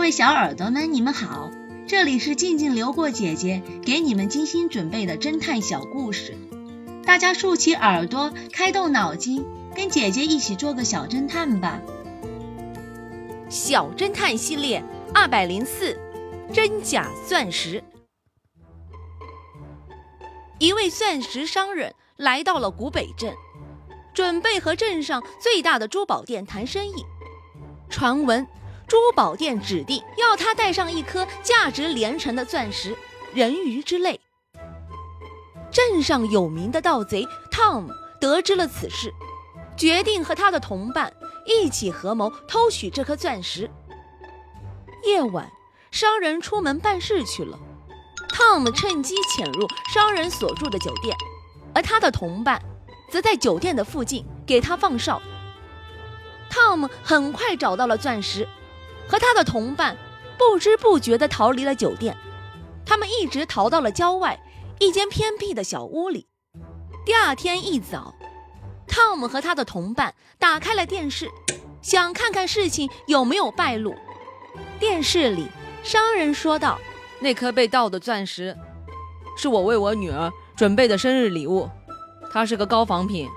各位小耳朵们，你们好，这里是静静流过姐姐给你们精心准备的侦探小故事，大家竖起耳朵，开动脑筋，跟姐姐一起做个小侦探吧。小侦探系列二百零四，真假钻石。一位钻石商人来到了古北镇，准备和镇上最大的珠宝店谈生意。传闻。珠宝店指定要他带上一颗价值连城的钻石，人鱼之泪。镇上有名的盗贼汤姆得知了此事，决定和他的同伴一起合谋偷取这颗钻石。夜晚，商人出门办事去了，汤姆趁机潜入商人所住的酒店，而他的同伴则在酒店的附近给他放哨。汤姆很快找到了钻石。和他的同伴不知不觉地逃离了酒店，他们一直逃到了郊外一间偏僻的小屋里。第二天一早，汤姆和他的同伴打开了电视，想看看事情有没有败露。电视里，商人说道：“那颗被盗的钻石，是我为我女儿准备的生日礼物，它是个高仿品，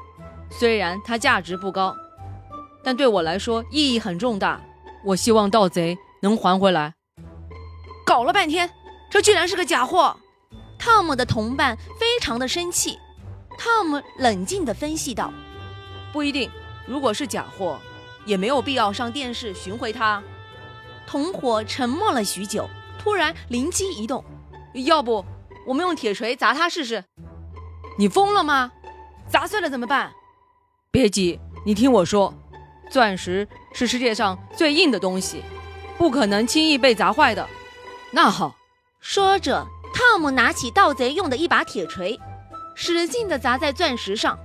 虽然它价值不高，但对我来说意义很重大。”我希望盗贼能还回来。搞了半天，这居然是个假货！汤姆的同伴非常的生气。汤姆冷静地分析道：“不一定，如果是假货，也没有必要上电视寻回它。”同伙沉默了许久，突然灵机一动：“要不我们用铁锤砸它试试？”你疯了吗？砸碎了怎么办？别急，你听我说。钻石是世界上最硬的东西，不可能轻易被砸坏的。那好，说着，汤姆拿起盗贼用的一把铁锤，使劲地砸在钻石上，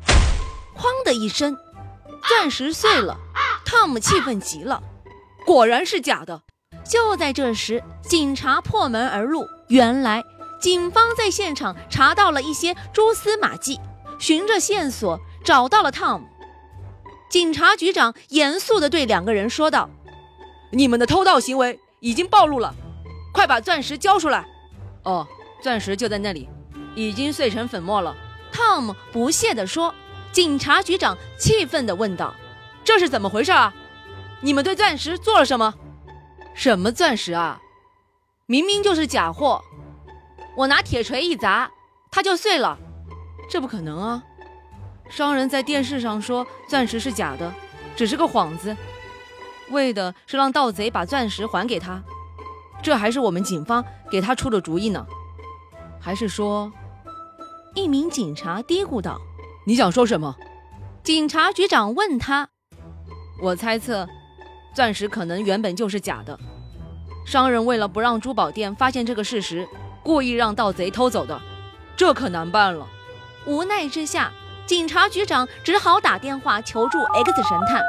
哐的一声，钻石碎了。汤姆气愤极了，果然是假的。就在这时，警察破门而入，原来警方在现场查到了一些蛛丝马迹，循着线索找到了汤姆。警察局长严肃地对两个人说道：“你们的偷盗行为已经暴露了，快把钻石交出来！”哦，钻石就在那里，已经碎成粉末了。”Tom 不屑地说。警察局长气愤地问道：“这是怎么回事啊？你们对钻石做了什么？什么钻石啊？明明就是假货！我拿铁锤一砸，它就碎了。这不可能啊！”商人在电视上说钻石是假的，只是个幌子，为的是让盗贼把钻石还给他。这还是我们警方给他出的主意呢？还是说，一名警察嘀咕道：“你想说什么？”警察局长问他：“我猜测，钻石可能原本就是假的。商人为了不让珠宝店发现这个事实，故意让盗贼偷走的。这可难办了。”无奈之下。警察局长只好打电话求助 X 神探。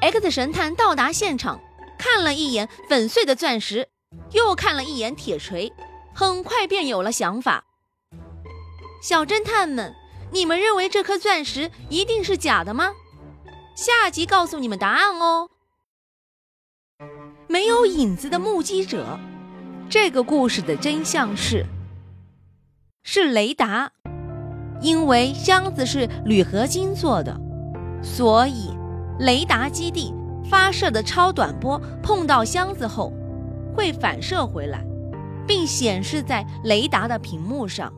X 神探到达现场，看了一眼粉碎的钻石，又看了一眼铁锤，很快便有了想法。小侦探们，你们认为这颗钻石一定是假的吗？下集告诉你们答案哦。没有影子的目击者，这个故事的真相是，是雷达。因为箱子是铝合金做的，所以雷达基地发射的超短波碰到箱子后，会反射回来，并显示在雷达的屏幕上。